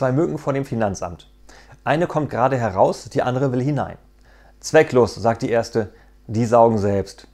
Zwei Mücken vor dem Finanzamt. Eine kommt gerade heraus, die andere will hinein. Zwecklos, sagt die erste, die saugen selbst.